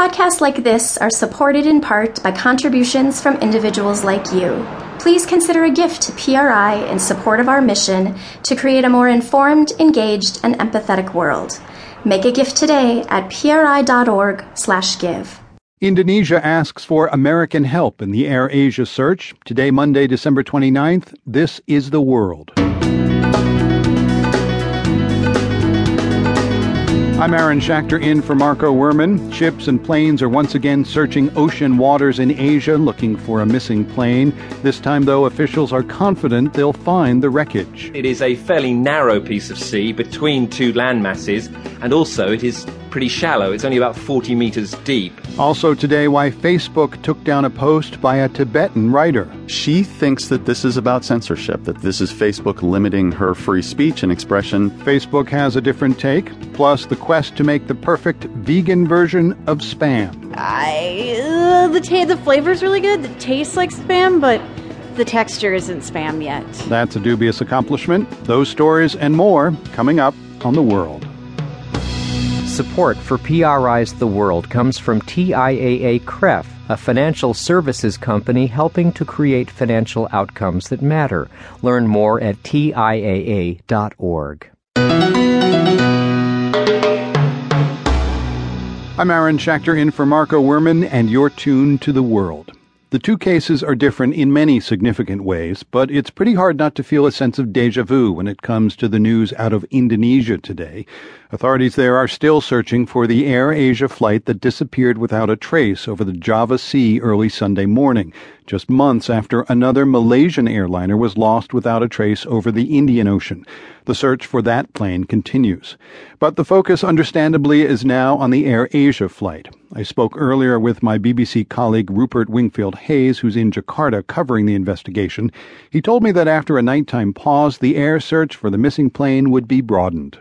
Podcasts like this are supported in part by contributions from individuals like you. Please consider a gift to PRI in support of our mission to create a more informed, engaged, and empathetic world. Make a gift today at pri.org/give. Indonesia asks for American help in the Air Asia search. Today, Monday, December 29th, this is the world. I'm Aaron Schachter in for Marco Werman. Ships and planes are once again searching ocean waters in Asia looking for a missing plane. This time, though, officials are confident they'll find the wreckage. It is a fairly narrow piece of sea between two land masses, and also it is pretty shallow. It's only about 40 meters deep. Also today, why Facebook took down a post by a Tibetan writer. She thinks that this is about censorship, that this is Facebook limiting her free speech and expression. Facebook has a different take, plus the quest to make the perfect vegan version of spam. I uh, the ta- the flavor's really good. It tastes like spam, but the texture isn't spam yet. That's a dubious accomplishment. Those stories and more coming up on the world. Support for PRI's The World comes from TIAA CREF, a financial services company helping to create financial outcomes that matter. Learn more at TIAA.org. I'm Aaron Schachter in for Marco Werman, and you're tuned to the world. The two cases are different in many significant ways, but it's pretty hard not to feel a sense of deja vu when it comes to the news out of Indonesia today. Authorities there are still searching for the Air Asia flight that disappeared without a trace over the Java Sea early Sunday morning, just months after another Malaysian airliner was lost without a trace over the Indian Ocean. The search for that plane continues. But the focus, understandably, is now on the Air Asia flight. I spoke earlier with my BBC colleague Rupert Wingfield Hayes, who's in Jakarta covering the investigation. He told me that after a nighttime pause, the air search for the missing plane would be broadened.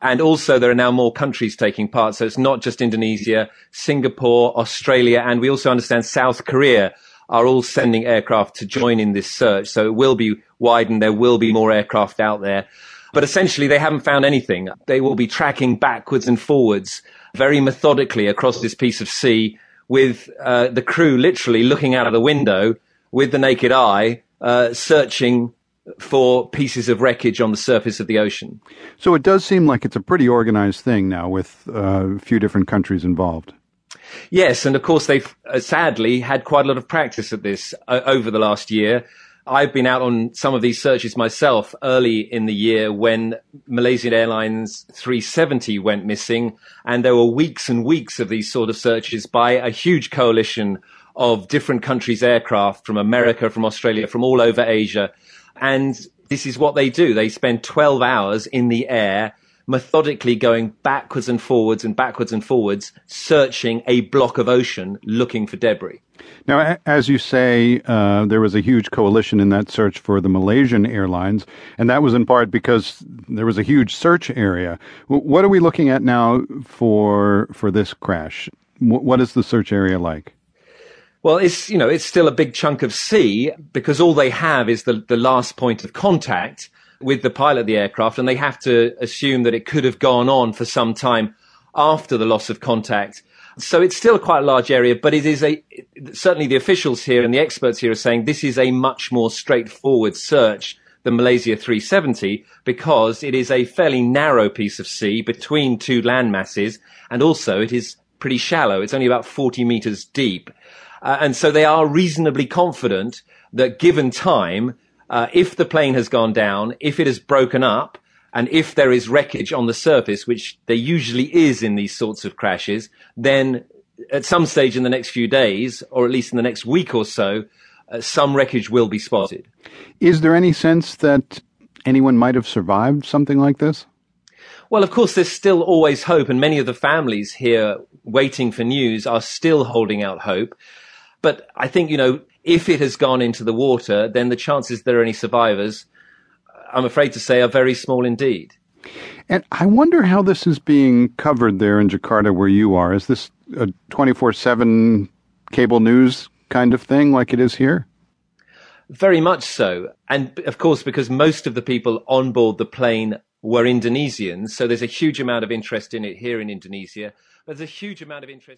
And also there are now more countries taking part. So it's not just Indonesia, Singapore, Australia, and we also understand South Korea are all sending aircraft to join in this search. So it will be widened. There will be more aircraft out there. But essentially they haven't found anything. They will be tracking backwards and forwards very methodically across this piece of sea with uh, the crew literally looking out of the window with the naked eye, uh, searching for pieces of wreckage on the surface of the ocean. So it does seem like it's a pretty organized thing now with uh, a few different countries involved. Yes, and of course they've uh, sadly had quite a lot of practice at this uh, over the last year. I've been out on some of these searches myself early in the year when Malaysian Airlines 370 went missing, and there were weeks and weeks of these sort of searches by a huge coalition of different countries' aircraft from America, from Australia, from all over Asia and this is what they do. They spend 12 hours in the air, methodically going backwards and forwards and backwards and forwards, searching a block of ocean looking for debris. Now, as you say, uh, there was a huge coalition in that search for the Malaysian airlines, and that was in part because there was a huge search area. What are we looking at now for for this crash? What is the search area like? Well, it's, you know, it's still a big chunk of sea because all they have is the, the last point of contact with the pilot of the aircraft and they have to assume that it could have gone on for some time after the loss of contact. So it's still quite a large area, but it is a, certainly the officials here and the experts here are saying this is a much more straightforward search than Malaysia 370 because it is a fairly narrow piece of sea between two land masses and also it is pretty shallow. It's only about 40 meters deep. Uh, and so they are reasonably confident that given time, uh, if the plane has gone down, if it has broken up, and if there is wreckage on the surface, which there usually is in these sorts of crashes, then at some stage in the next few days, or at least in the next week or so, uh, some wreckage will be spotted. Is there any sense that anyone might have survived something like this? Well, of course, there's still always hope, and many of the families here waiting for news are still holding out hope. But I think, you know, if it has gone into the water, then the chances there are any survivors, I'm afraid to say, are very small indeed. And I wonder how this is being covered there in Jakarta where you are. Is this a 24 7 cable news kind of thing like it is here? Very much so. And of course, because most of the people on board the plane were Indonesians, so there's a huge amount of interest in it here in Indonesia. There's a huge amount of interest.